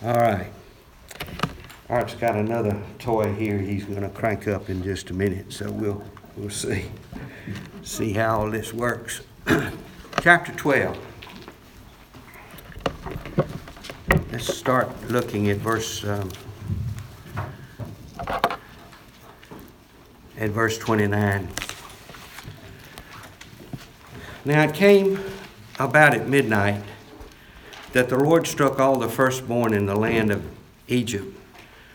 All right. Art's got another toy here he's going to crank up in just a minute, so we'll, we'll see, see how all this works. Chapter 12. Let's start looking at verse, um, at verse 29. Now it came about at midnight that the Lord struck all the firstborn in the land of Egypt,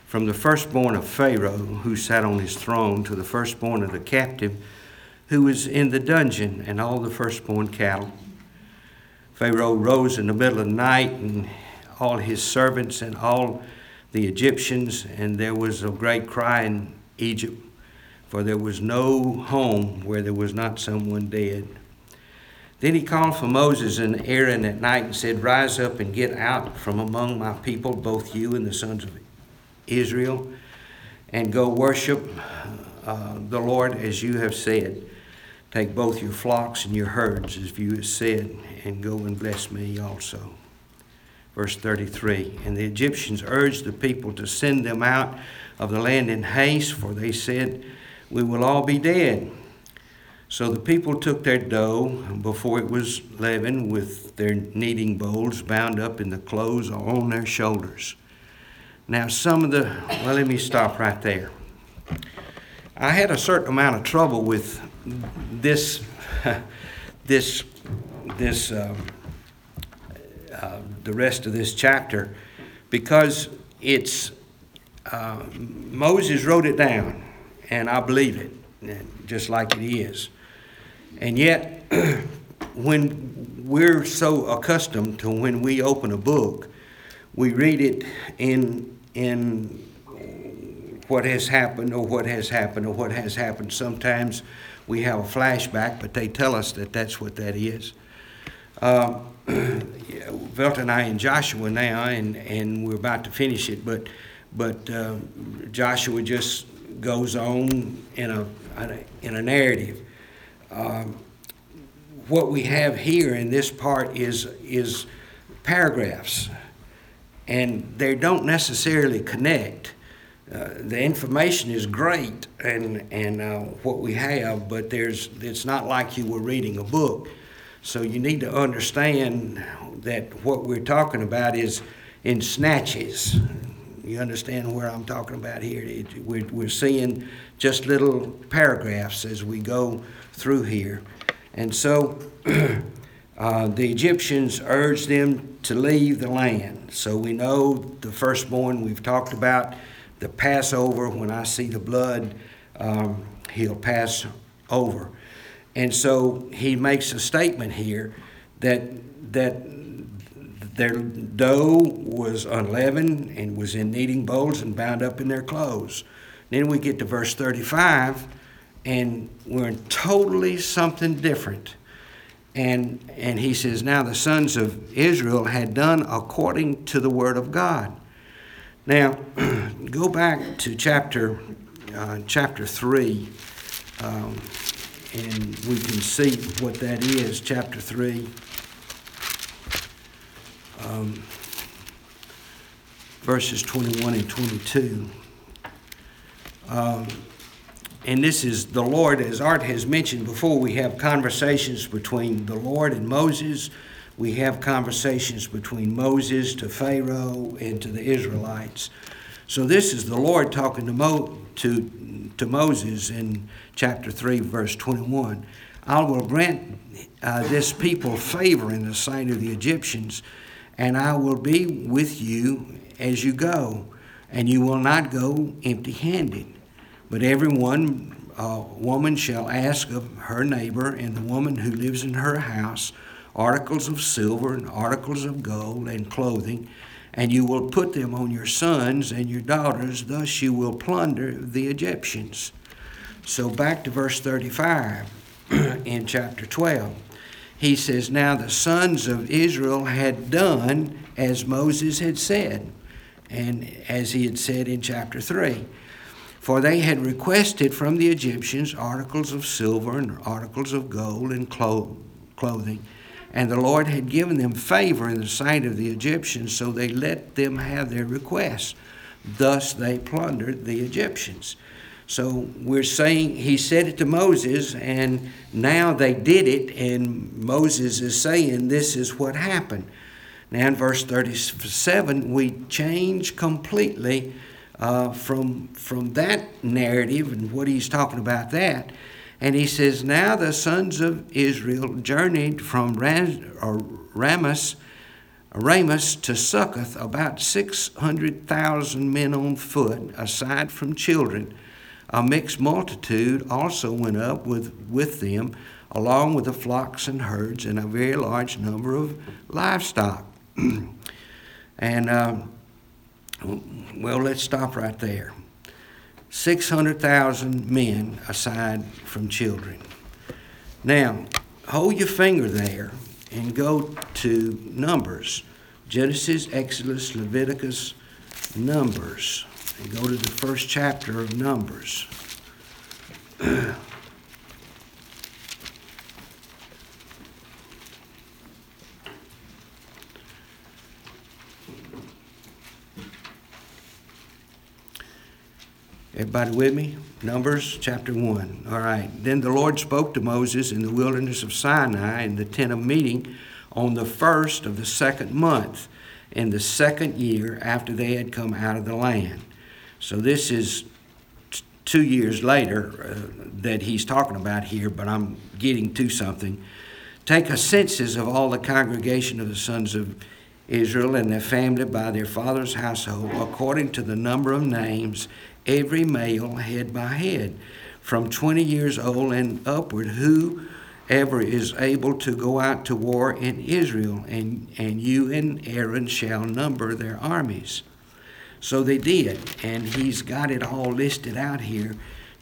from the firstborn of Pharaoh, who sat on his throne, to the firstborn of the captive, who was in the dungeon, and all the firstborn cattle. Pharaoh rose in the middle of the night, and all his servants and all the Egyptians, and there was a great cry in Egypt, for there was no home where there was not someone dead. Then he called for Moses and Aaron at night and said, Rise up and get out from among my people, both you and the sons of Israel, and go worship uh, the Lord as you have said. Take both your flocks and your herds as you have said, and go and bless me also. Verse 33 And the Egyptians urged the people to send them out of the land in haste, for they said, We will all be dead. So the people took their dough before it was leavened with their kneading bowls bound up in the clothes on their shoulders. Now, some of the, well, let me stop right there. I had a certain amount of trouble with this, this, this, um, uh, the rest of this chapter because it's, uh, Moses wrote it down, and I believe it, just like it is. And yet, when we're so accustomed to when we open a book, we read it in, in what has happened or what has happened or what has happened. Sometimes we have a flashback, but they tell us that that's what that is. Uh, Velta and I in Joshua now, and, and we're about to finish it, but, but uh, Joshua just goes on in a, in a narrative. Um, what we have here in this part is, is paragraphs, and they don't necessarily connect. Uh, the information is great and, and uh, what we have, but there's, it's not like you were reading a book. So you need to understand that what we're talking about is in snatches. You understand where I'm talking about here? It, we're, we're seeing just little paragraphs as we go through here. And so uh, the Egyptians urged them to leave the land. So we know the firstborn we've talked about, the Passover, when I see the blood, um, he'll pass over. And so he makes a statement here that, that their dough was unleavened and was in kneading bowls and bound up in their clothes. Then we get to verse 35 and we're in totally something different. And, and he says, Now the sons of Israel had done according to the word of God. Now, go back to chapter, uh, chapter 3, um, and we can see what that is. Chapter 3, um, verses 21 and 22. Um, and this is the Lord, as Art has mentioned before, we have conversations between the Lord and Moses. We have conversations between Moses to Pharaoh and to the Israelites. So this is the Lord talking to, Mo, to, to Moses in chapter 3, verse 21. I will grant uh, this people favor in the sight of the Egyptians, and I will be with you as you go, and you will not go empty handed. But every one uh, woman shall ask of her neighbor and the woman who lives in her house articles of silver and articles of gold and clothing, and you will put them on your sons and your daughters. Thus you will plunder the Egyptians. So back to verse 35 in chapter 12. He says, Now the sons of Israel had done as Moses had said, and as he had said in chapter 3 for they had requested from the Egyptians articles of silver and articles of gold and clothing. And the Lord had given them favor in the sight of the Egyptians, so they let them have their requests. Thus they plundered the Egyptians. So we're saying he said it to Moses, and now they did it, and Moses is saying this is what happened. Now in verse 37, we change completely uh, from, from that narrative and what he's talking about that. And he says, Now the sons of Israel journeyed from Ramas, Ramus to Succoth, about 600,000 men on foot, aside from children. A mixed multitude also went up with, with them, along with the flocks and herds, and a very large number of livestock. and, uh, well, let's stop right there. 600,000 men aside from children. Now, hold your finger there and go to Numbers Genesis, Exodus, Leviticus, Numbers. And go to the first chapter of Numbers. Everybody with me? Numbers chapter 1. All right. Then the Lord spoke to Moses in the wilderness of Sinai in the tent of meeting on the first of the second month, in the second year after they had come out of the land. So this is t- two years later uh, that he's talking about here, but I'm getting to something. Take a census of all the congregation of the sons of Israel and their family by their father's household, according to the number of names every male head by head, from 20 years old and upward, whoever is able to go out to war in Israel, and, and you and Aaron shall number their armies. So they did, and he's got it all listed out here.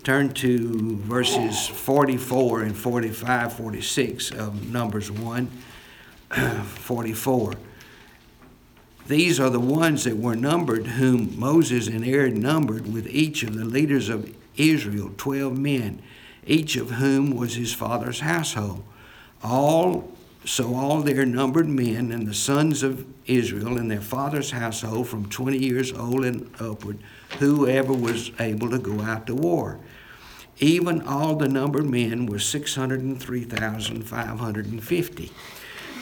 Turn to verses 44 and 45, 46 of Numbers 1, 44. These are the ones that were numbered, whom Moses and Aaron numbered with each of the leaders of Israel, 12 men, each of whom was his father's household. All so all their numbered men and the sons of Israel in their father's household from 20 years old and upward, whoever was able to go out to war. Even all the numbered men were 603,550. And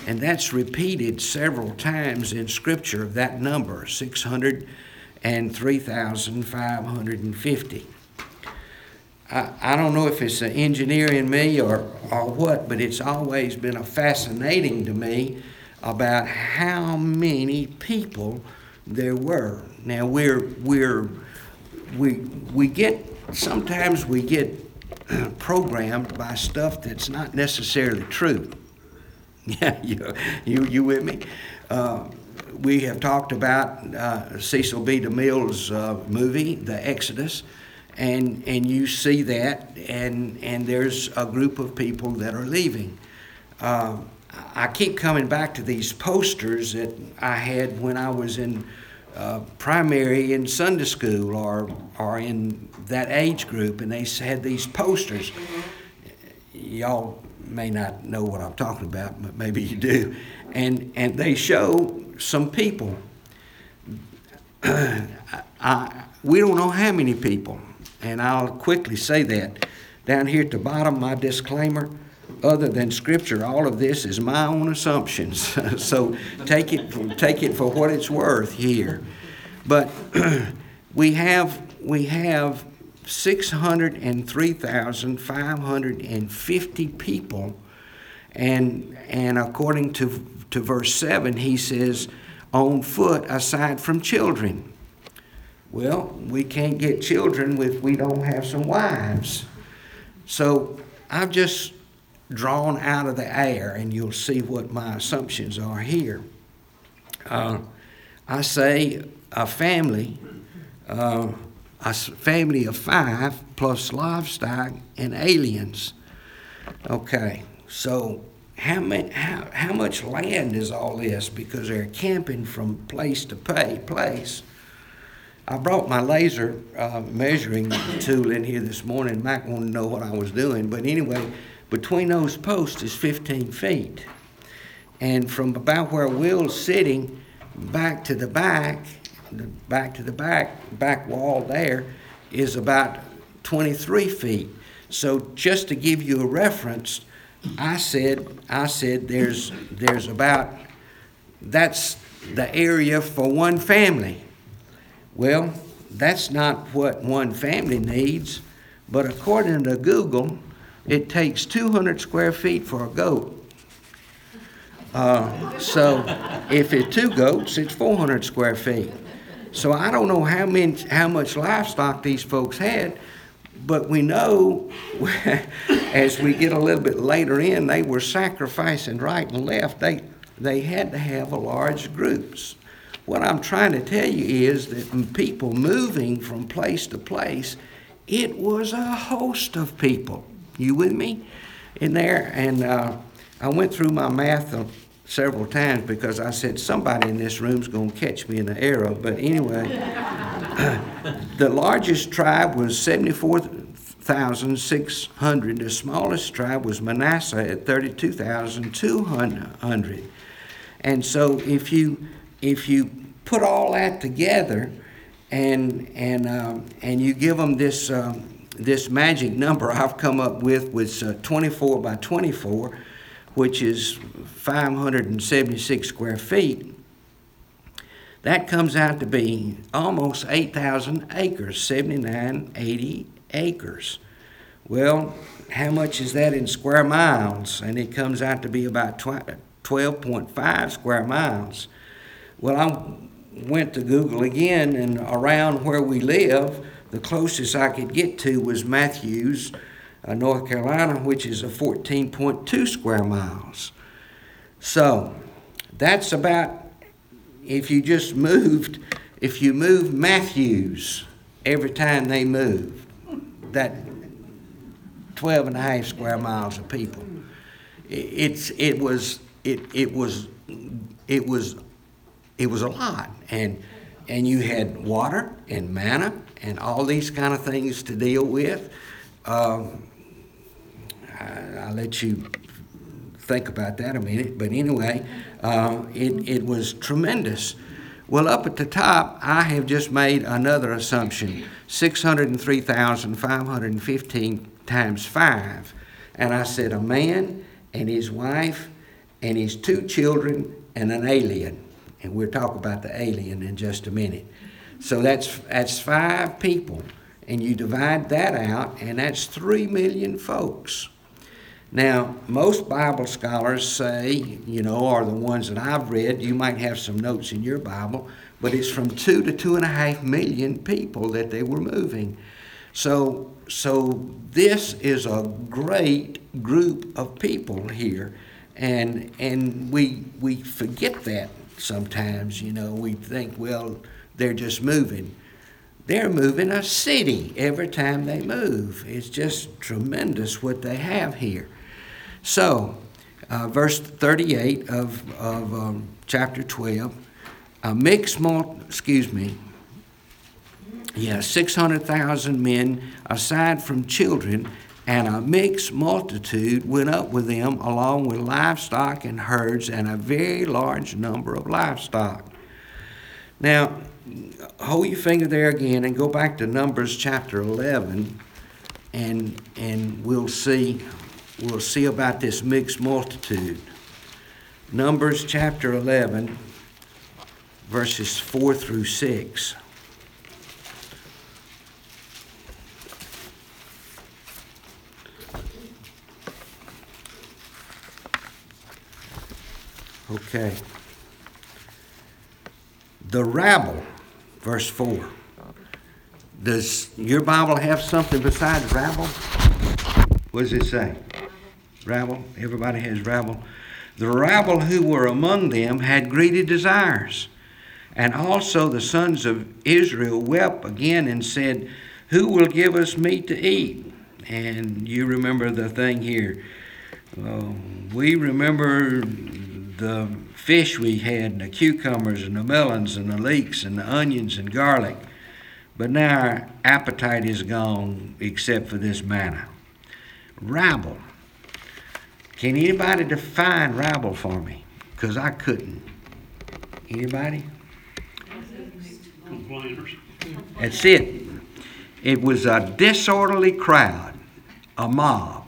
that's repeated several times in Scripture, that number, 603,550. I, I don't know if it's an engineer in me or, or what, but it's always been a fascinating to me about how many people there were. Now we're we're we we get sometimes we get programmed by stuff that's not necessarily true. Yeah, you, you, you with me? Uh, we have talked about uh, Cecil B. DeMille's uh, movie, The Exodus, and, and you see that, and, and there's a group of people that are leaving. Uh, I keep coming back to these posters that I had when I was in uh, primary in Sunday school or, or in that age group, and they had these posters. Y'all may not know what I'm talking about, but maybe you do. And, and they show some people. I, we don't know how many people, and I'll quickly say that. Down here at the bottom, my disclaimer other than scripture all of this is my own assumptions so take it take it for what it's worth here but we have we have 603,550 people. And, and according to, to verse 7, he says, on foot aside from children. Well, we can't get children if we don't have some wives. So I've just drawn out of the air, and you'll see what my assumptions are here. Uh, I say a family. Uh, a family of five plus livestock and aliens. Okay, so how, many, how, how much land is all this? Because they're camping from place to pay, place. I brought my laser uh, measuring tool in here this morning. Mike wanted to know what I was doing, but anyway, between those posts is 15 feet. And from about where Will's sitting back to the back, the back to the back, back wall there is about 23 feet. So just to give you a reference, I said, I said there's, there's about, that's the area for one family. Well, that's not what one family needs, but according to Google, it takes 200 square feet for a goat. Uh, so if it's two goats, it's 400 square feet. So I don't know how many, how much livestock these folks had, but we know as we get a little bit later in, they were sacrificing right and left. They they had to have large groups. What I'm trying to tell you is that people moving from place to place, it was a host of people. You with me? In there, and uh, I went through my math several times because I said somebody in this room's going to catch me in the arrow. But anyway, the largest tribe was 74,600. The smallest tribe was Manasseh at 32,200. And so if you if you put all that together and and um, and you give them this um, this magic number I've come up with with uh, 24 by 24 which is 576 square feet, that comes out to be almost 8,000 acres, 7980 acres. Well, how much is that in square miles? And it comes out to be about 12.5 square miles. Well, I went to Google again, and around where we live, the closest I could get to was Matthews, uh, North Carolina, which is a 14.2 square miles. So that's about, if you just moved, if you move Matthews every time they move, that 12 and a half square miles of people. It's, it was, it, it was, it was, it was a lot. And, and you had water and manna and all these kind of things to deal with. Um, I, will let you think about that a minute. But anyway, uh, it, it was tremendous. Well, up at the top, I have just made another assumption 603,515 times 5. And I said, a man and his wife and his two children and an alien. And we'll talk about the alien in just a minute. So that's, that's five people. And you divide that out, and that's three million folks. Now, most Bible scholars say, you know, are the ones that I've read, you might have some notes in your Bible, but it's from two to two and a half million people that they were moving. So, so this is a great group of people here, and and we we forget that sometimes. You know, we think, well, they're just moving. They're moving a city every time they move. It's just tremendous what they have here. So, uh, verse 38 of, of um, chapter 12, a mixed mul- excuse me, yeah, 600,000 men aside from children, and a mixed multitude went up with them, along with livestock and herds, and a very large number of livestock. Now, hold your finger there again and go back to Numbers chapter 11, and, and we'll see we'll see about this mixed multitude. Numbers chapter 11, verses 4 through 6. Okay. The rabble, verse 4. Does your Bible have something besides rabble? What does it say? Rabble. Everybody has rabble. The rabble who were among them had greedy desires. And also the sons of Israel wept again and said, Who will give us meat to eat? And you remember the thing here. Uh, we remember the fish we had, and the cucumbers and the melons and the leeks and the onions and garlic. But now our appetite is gone except for this manna. Rabble. Can anybody define rabble for me? because I couldn't. Anybody? Complainers. That's it. It was a disorderly crowd, a mob.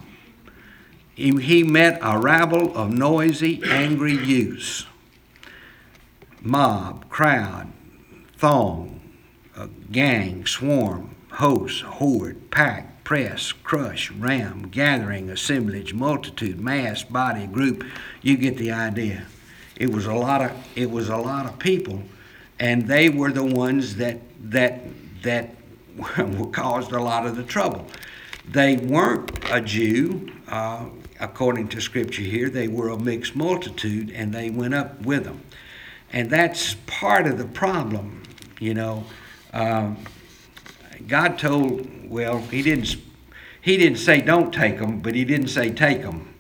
He, he met a rabble of noisy, angry youths. Mob, crowd, throng, a gang, swarm, host, horde, pack, press, crush, ram, gathering, assemblage, multitude, mass, body, group. You get the idea. It was a lot of it was a lot of people, and they were the ones that that that caused a lot of the trouble. They weren't a Jew, uh, according to Scripture here. They were a mixed multitude, and they went up with them, and that's part of the problem. You know, um, God told. Well, He didn't. He didn't say don't take them, but He didn't say take them.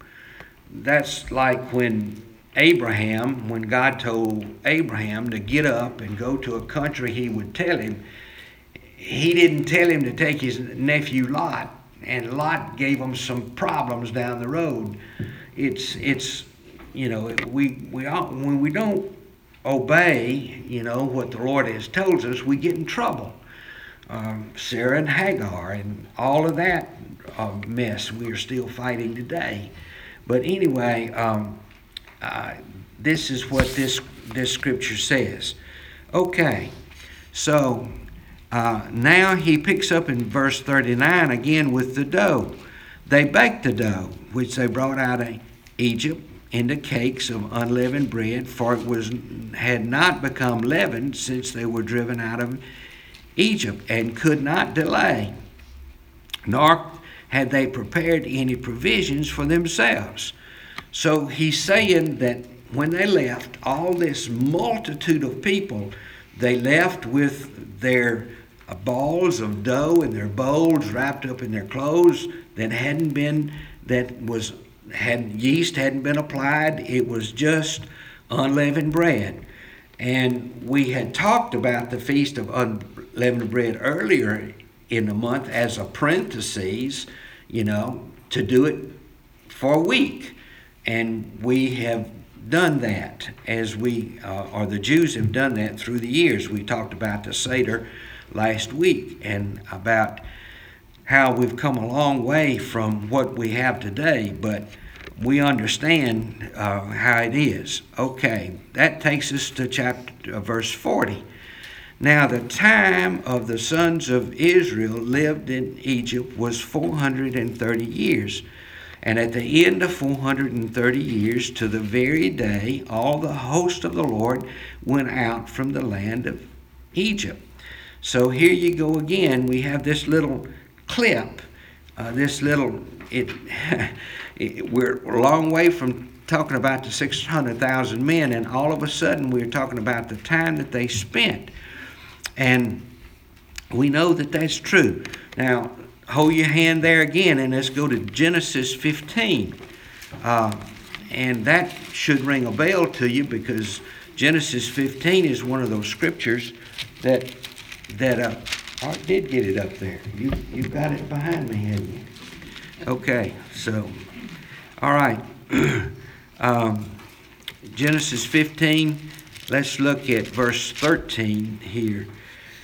That's like when Abraham, when God told Abraham to get up and go to a country He would tell him he didn't tell him to take his nephew Lot, and Lot gave him some problems down the road. It's it's you know we we all, when we don't obey you know what the Lord has told us, we get in trouble. Um, Sarah and Hagar and all of that uh, mess we are still fighting today. But anyway, um, uh, this is what this this scripture says. Okay, so uh, now he picks up in verse 39 again with the dough. They baked the dough, which they brought out of Egypt, into cakes of unleavened bread, for it was had not become leavened since they were driven out of Egypt, and could not delay. Nor had they prepared any provisions for themselves. So he's saying that when they left, all this multitude of people, they left with their uh, balls of dough and their bowls wrapped up in their clothes that hadn't been that was had yeast hadn't been applied it was just unleavened bread and we had talked about the feast of unleavened bread earlier in the month as apprentices you know to do it for a week and we have done that as we uh, or the jews have done that through the years we talked about the seder last week and about how we've come a long way from what we have today, but we understand uh, how it is. Okay, that takes us to chapter uh, verse 40. Now the time of the sons of Israel lived in Egypt was 430 years. And at the end of 430 years, to the very day, all the host of the Lord went out from the land of Egypt. So here you go again. We have this little clip, uh, this little, it, it, we're a long way from talking about the 600,000 men, and all of a sudden we're talking about the time that they spent. And we know that that's true. Now, hold your hand there again, and let's go to Genesis 15. Uh, and that should ring a bell to you because Genesis 15 is one of those scriptures that that uh, I did get it up there. You you got it behind me, haven't you? Okay, so all right. um, Genesis 15. Let's look at verse 13 here.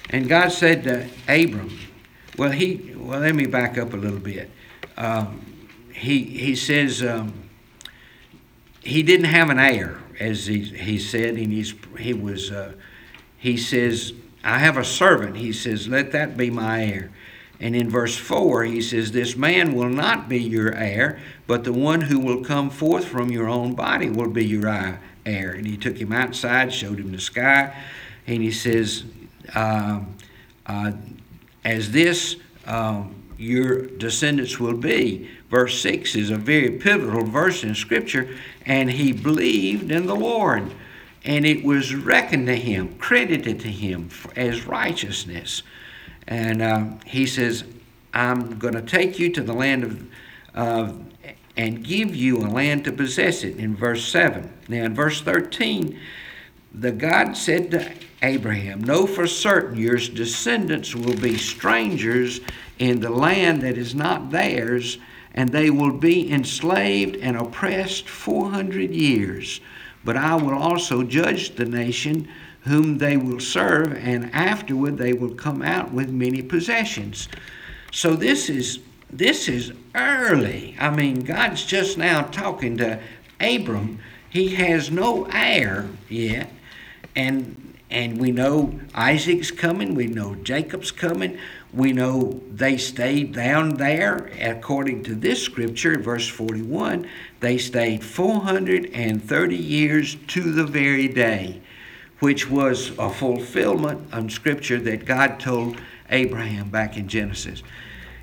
And God said to Abram, well, he well, let me back up a little bit. Um, he he says um, he didn't have an heir, as he he said, and he's he was uh, he says I have a servant. He says, Let that be my heir. And in verse 4, he says, This man will not be your heir, but the one who will come forth from your own body will be your heir. And he took him outside, showed him the sky, and he says, As this um, your descendants will be. Verse 6 is a very pivotal verse in Scripture, and he believed in the Lord and it was reckoned to him, credited to him as righteousness. And uh, he says, I'm going to take you to the land of, uh, and give you a land to possess it, in verse 7. Now, in verse 13, the God said to Abraham, Know for certain your descendants will be strangers in the land that is not theirs, and they will be enslaved and oppressed 400 years. but I will also judge the nation whom they will serve, and afterward they will come out with many possessions. So this is this is early. I mean, God's just now talking to Abram. He has no heir yet, and and we know Isaac's coming. We know Jacob's coming. We know they stayed down there, according to this scripture, verse 41, they stayed 430 years to the very day, which was a fulfillment of scripture that God told Abraham back in Genesis.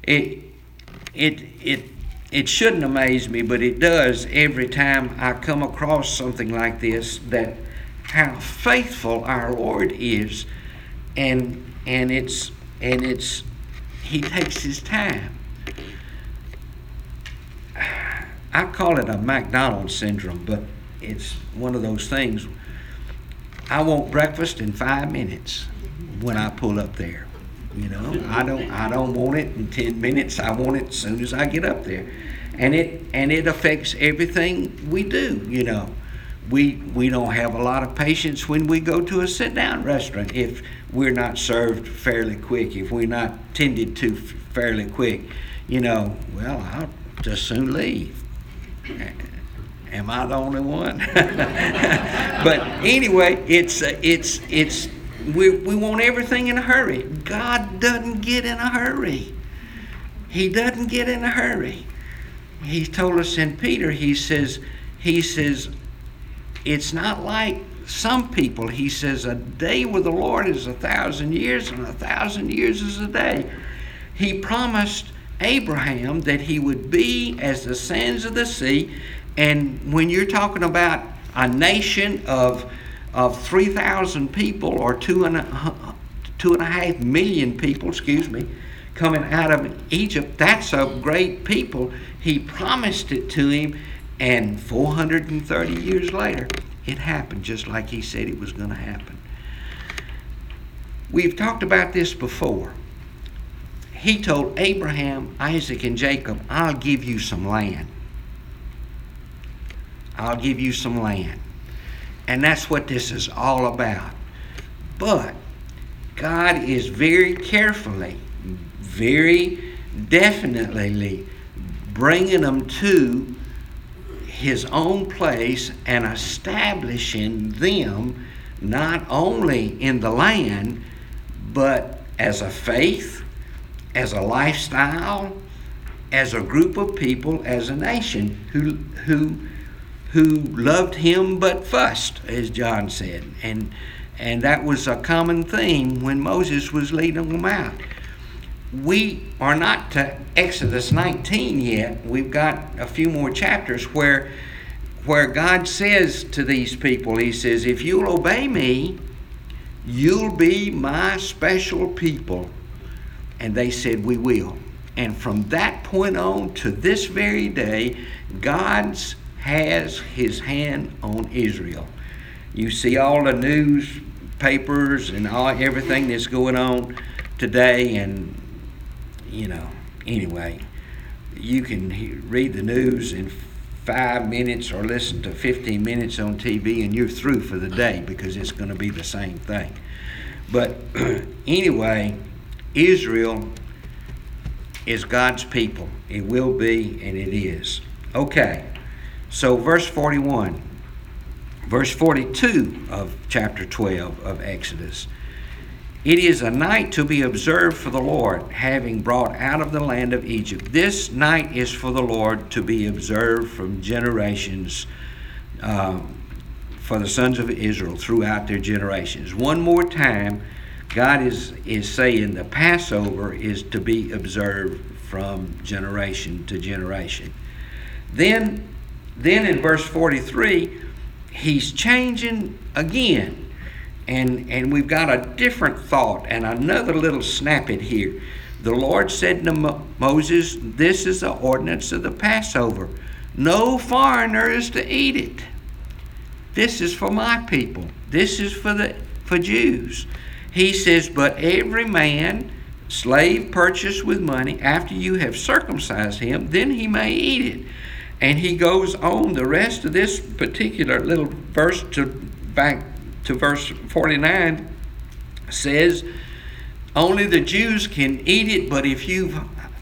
It, it, it, it shouldn't amaze me, but it does every time I come across something like this that how faithful our Lord is, and and it's and it's he takes his time. I call it a McDonald's syndrome, but it's one of those things. I want breakfast in five minutes when I pull up there. You know, I don't I don't want it in ten minutes. I want it as soon as I get up there, and it and it affects everything we do. You know, we we don't have a lot of patience when we go to a sit down restaurant if we're not served fairly quick, if we're not tended to fairly quick, you know, well, I'll just soon leave. Am I the only one? but anyway, it's it's it's we we want everything in a hurry. God doesn't get in a hurry. He doesn't get in a hurry. He told us in Peter. He says he says it's not like some people, he says, a day with the Lord is a thousand years, and a thousand years is a day. He promised Abraham that he would be as the sands of the sea. And when you're talking about a nation of, of 3,000 people or two and, a, two and a half million people, excuse me, coming out of Egypt, that's a great people. He promised it to him, and 430 years later, it happened just like he said it was going to happen. We've talked about this before. He told Abraham, Isaac, and Jacob, I'll give you some land. I'll give you some land. And that's what this is all about. But God is very carefully, very definitely bringing them to his own place and establishing them not only in the land, but as a faith, as a lifestyle, as a group of people, as a nation who, who, who loved him but fussed, as John said. And, and that was a common theme when Moses was leading them out we are not to Exodus 19 yet. We've got a few more chapters where where God says to these people, He says, If you'll obey me, you'll be my special people. And they said, We will. And from that point on to this very day, God has his hand on Israel. You see all the newspapers and all everything that's going on today, and you know, anyway, you can he- read the news in five minutes or listen to 15 minutes on TV and you're through for the day because it's going to be the same thing. But anyway, Israel is God's people. It will be and it is. Okay, so verse 41, verse 42 of chapter 12 of Exodus. It is a night to be observed for the Lord, having brought out of the land of Egypt. This night is for the Lord to be observed from generations uh, for the sons of Israel throughout their generations. One more time, God is, is saying the Passover is to be observed from generation to generation. Then, then in verse 43, he's changing again and, and we've got a different thought and another little snippet here. The Lord said to Mo- Moses, This is the ordinance of the Passover. No foreigner is to eat it. This is for my people. This is for the for Jews. He says, But every man, slave purchased with money, after you have circumcised him, then he may eat it. And he goes on the rest of this particular little verse to back to verse 49 says only the Jews can eat it, but if you've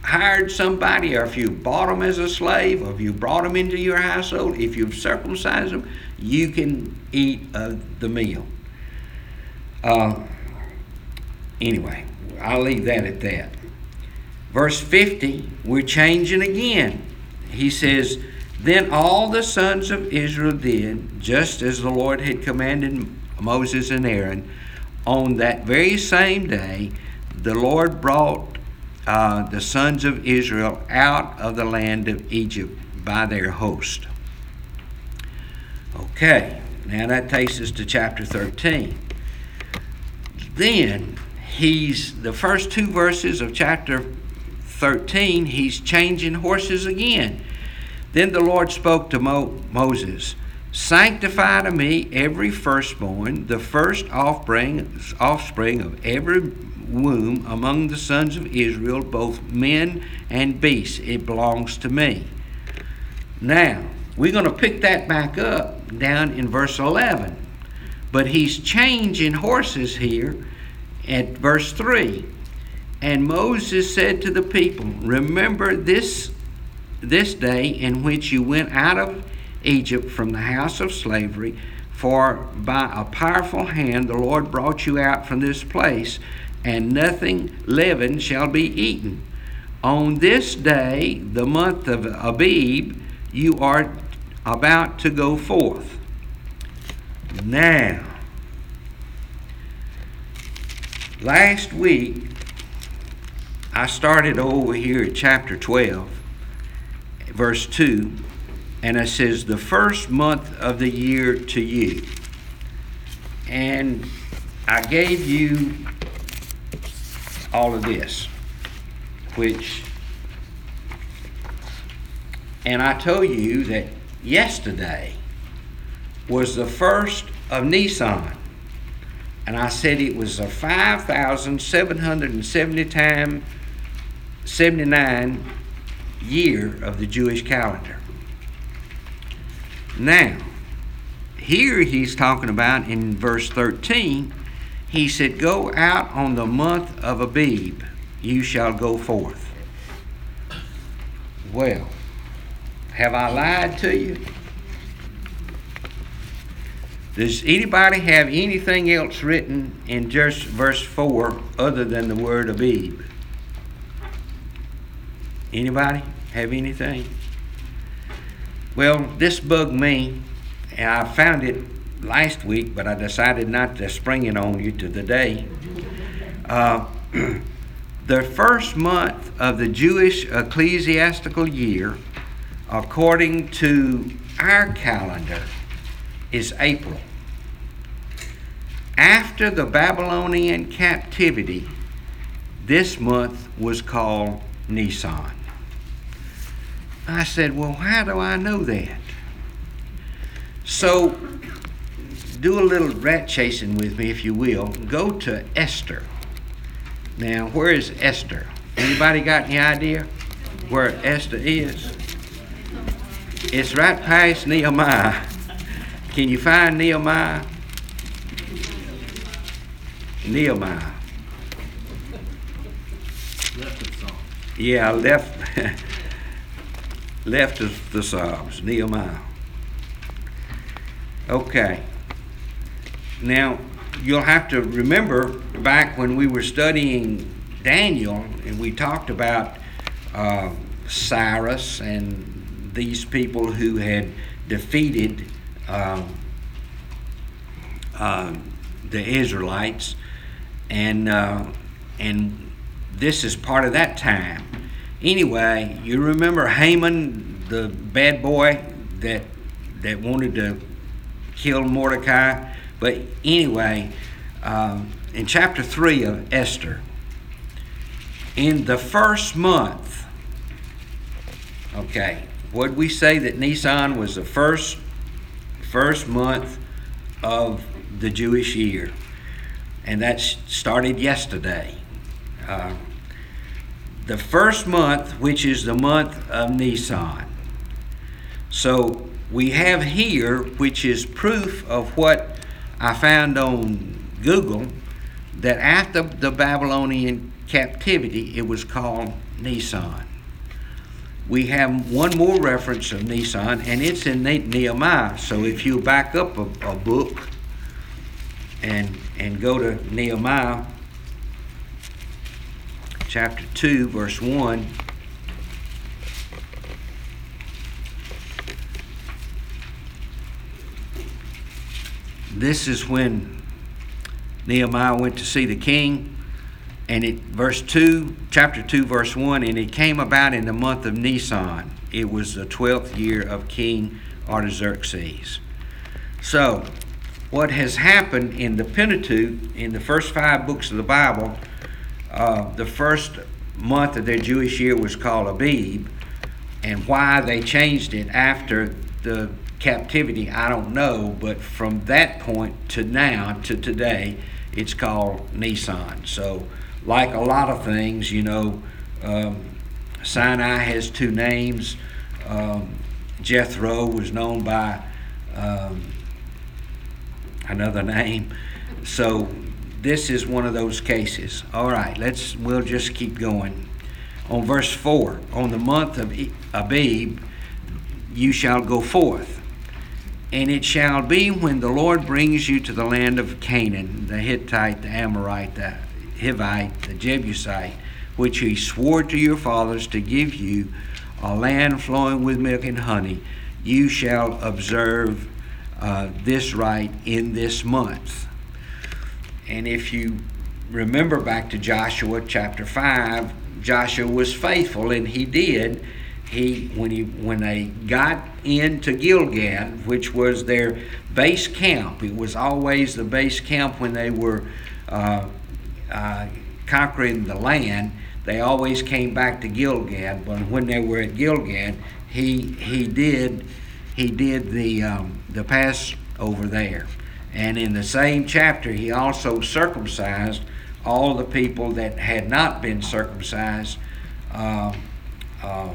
hired somebody or if you bought them as a slave or if you brought them into your household, if you've circumcised them, you can eat uh, the meal. Uh, anyway, I'll leave that at that. Verse 50, we're changing again. He says, Then all the sons of Israel did just as the Lord had commanded Moses and Aaron. On that very same day, the Lord brought uh, the sons of Israel out of the land of Egypt by their host. Okay, now that takes us to chapter 13. Then he's, the first two verses of chapter 13, he's changing horses again. Then the Lord spoke to Mo- Moses Sanctify to me every firstborn, the first offspring, offspring of every womb among the sons of Israel, both men and beasts. It belongs to me. Now, we're going to pick that back up down in verse 11. But he's changing horses here at verse 3. And Moses said to the people, Remember this, this day in which you went out of Egypt from the house of slavery, for by a powerful hand the Lord brought you out from this place and nothing leavened shall be eaten. On this day, the month of Abib, you are about to go forth. Now, last week, I started over here at chapter 12, verse 2, and it says, The first month of the year to you. And I gave you all of this, which, and I told you that yesterday was the first of Nisan. And I said it was a 5,770 time 79 year of the Jewish calendar. Now, here he's talking about in verse 13 he said, Go out on the month of Abib, you shall go forth. Well, have I lied to you? Does anybody have anything else written in just verse 4 other than the word Abib? Anybody have anything? Well, this bugged me, and I found it last week, but I decided not to spring it on you to the day. Uh, the first month of the Jewish ecclesiastical year, according to our calendar, is April. After the Babylonian captivity, this month was called Nisan. I said, Well, how do I know that? So do a little rat chasing with me, if you will. Go to Esther. Now, where is Esther? Anybody got any idea where Esther is? It's right past Nehemiah. Can you find Nehemiah? Nehemiah. Yeah, left left of the Psalms, Nehemiah. Okay. Now, you'll have to remember back when we were studying Daniel and we talked about uh, Cyrus and these people who had defeated uh, uh, the Israelites, and uh, and this is part of that time. Anyway, you remember Haman, the bad boy that that wanted to kill Mordecai but anyway, um, in chapter 3 of Esther, in the first month, okay, would we say that Nisan was the first first month of the Jewish year? And that started yesterday. Uh, the first month, which is the month of Nisan. So we have here, which is proof of what I found on Google, that after the Babylonian captivity, it was called Nisan. We have one more reference of Nisan, and it's in Nehemiah. So if you back up a, a book and and go to Nehemiah chapter 2, verse 1. This is when Nehemiah went to see the king. And it, verse 2, chapter 2, verse 1, and it came about in the month of Nisan. It was the 12th year of King Artaxerxes. So, what has happened in the Pentateuch, in the first five books of the Bible, uh, the first month of their Jewish year was called Abib, and why they changed it after the captivity, I don't know, but from that point to now, to today, it's called Nisan. So, like a lot of things, you know, um, Sinai has two names. Um, Jethro was known by um, another name. So this is one of those cases. All right, let's we'll just keep going. On verse 4, on the month of Abib you shall go forth. And it shall be when the Lord brings you to the land of Canaan, the Hittite, the Amorite, the Hivite, the Jebusite, which he swore to your fathers to give you, a land flowing with milk and honey, you shall observe uh, this rite in this month. And if you remember back to Joshua chapter 5, Joshua was faithful and he did. He when he when they got into Gilgal, which was their base camp, it was always the base camp when they were uh, uh, conquering the land. They always came back to Gilgal, but when they were at Gilgal, he he did he did the, um, the Passover there. And in the same chapter, he also circumcised all the people that had not been circumcised uh, uh,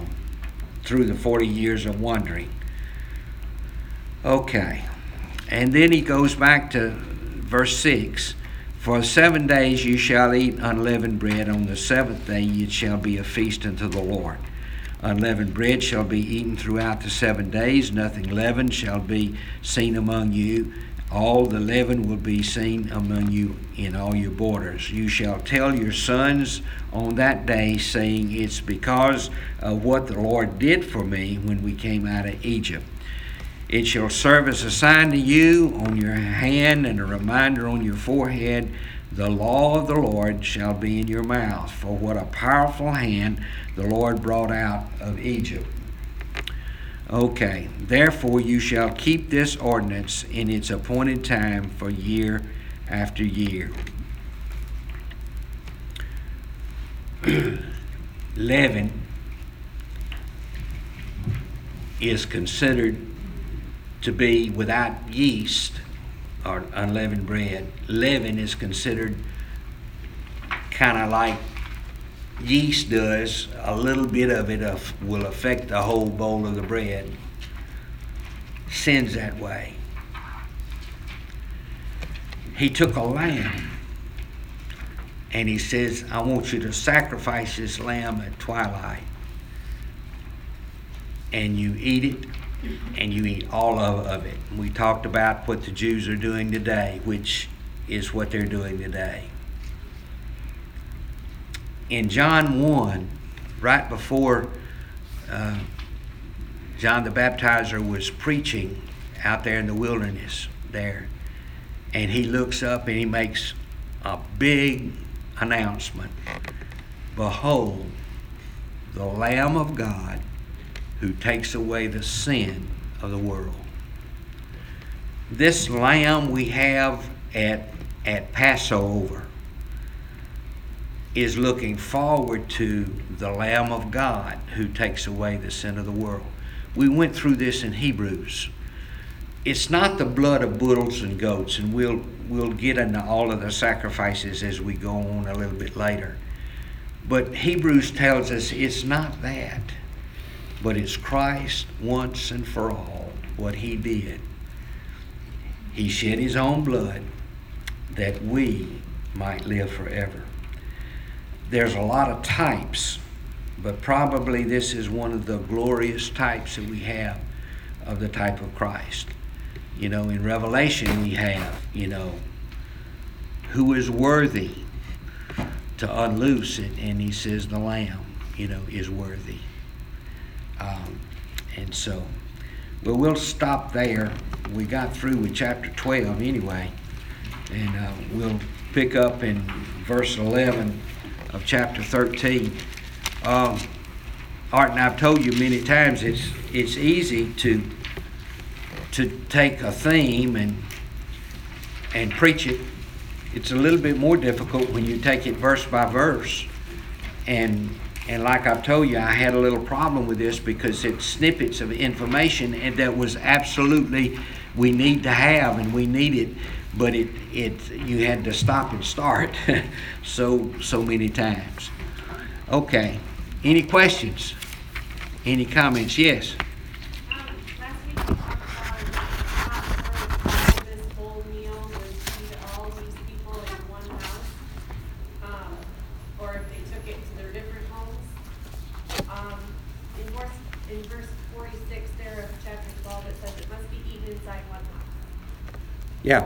through the 40 years of wandering. Okay. And then he goes back to verse 6 For seven days you shall eat unleavened bread, on the seventh day it shall be a feast unto the Lord. Unleavened bread shall be eaten throughout the seven days. Nothing leavened shall be seen among you. All the leaven will be seen among you in all your borders. You shall tell your sons on that day, saying, It's because of what the Lord did for me when we came out of Egypt. It shall serve as a sign to you on your hand and a reminder on your forehead. The law of the Lord shall be in your mouth. For what a powerful hand the Lord brought out of Egypt. Okay, therefore you shall keep this ordinance in its appointed time for year after year. Leaven is considered to be without yeast or unleavened bread. Leaven is considered kind of like yeast does, a little bit of it uh, will affect the whole bowl of the bread. Sin's that way. He took a lamb and he says, I want you to sacrifice this lamb at twilight. And you eat it, and you eat all of, of it. We talked about what the Jews are doing today, which is what they're doing today in John 1, right before uh, John the Baptizer was preaching out there in the wilderness there, and he looks up and he makes a big announcement Behold, the Lamb of God who takes away the sin of the world. This lamb we have at, at Passover is looking forward to the Lamb of God who takes away the sin of the world. We went through this in Hebrews. It's not the blood of bulls and goats, and we'll we'll get into all of the sacrifices as we go on a little bit later. But Hebrews tells us it's not that. but it's Christ once and for all, what He did. He shed His own blood that we might live forever. There's a lot of types, but probably this is one of the glorious types that we have of the type of Christ. You know, in Revelation we have, you know, who is worthy to unloose it, and he says the Lamb, you know, is worthy. Um, and so, well, we'll stop there. We got through with chapter 12 anyway, and uh, we'll pick up in verse 11 of chapter 13. Um, Art, and I've told you many times it's it's easy to to take a theme and and preach it. It's a little bit more difficult when you take it verse by verse. And and like I've told you, I had a little problem with this because it's snippets of information and that was absolutely we need to have and we need it, but it it you had to stop and start so so many times. Okay. Any questions? Any comments? Yes. Yeah,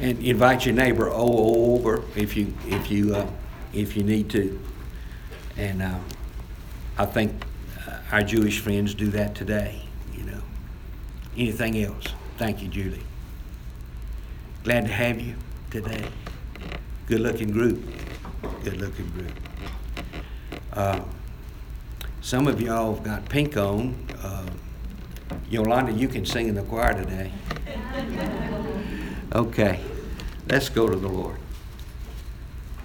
and invite your neighbor over if you if you uh, if you need to. And uh, I think uh, our Jewish friends do that today. You know. Anything else? Thank you, Julie. Glad to have you today. Good looking group. Good looking group. Uh, some of y'all have got pink on. Uh, Yolanda, you can sing in the choir today. Okay, let's go to the Lord.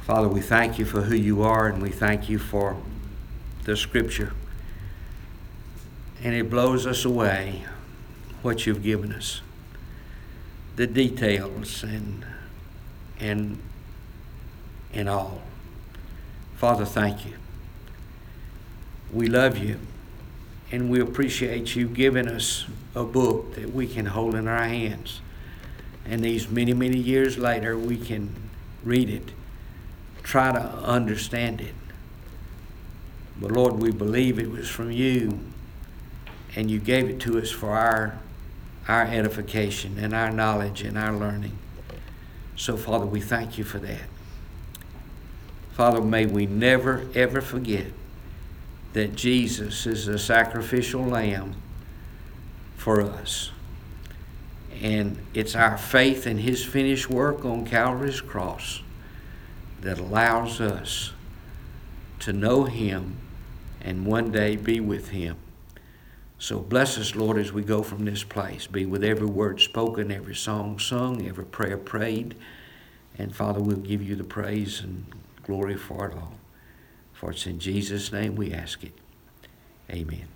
Father, we thank you for who you are and we thank you for the scripture. And it blows us away what you've given us. The details and and and all. Father, thank you. We love you and we appreciate you giving us a book that we can hold in our hands and these many, many years later, we can read it, try to understand it. But Lord, we believe it was from you, and you gave it to us for our, our edification and our knowledge and our learning. So, Father, we thank you for that. Father, may we never, ever forget that Jesus is a sacrificial lamb for us. And it's our faith in His finished work on Calvary's cross that allows us to know Him and one day be with Him. So bless us, Lord, as we go from this place. Be with every word spoken, every song sung, every prayer prayed. And Father, we'll give you the praise and glory for it all. For it's in Jesus' name we ask it. Amen.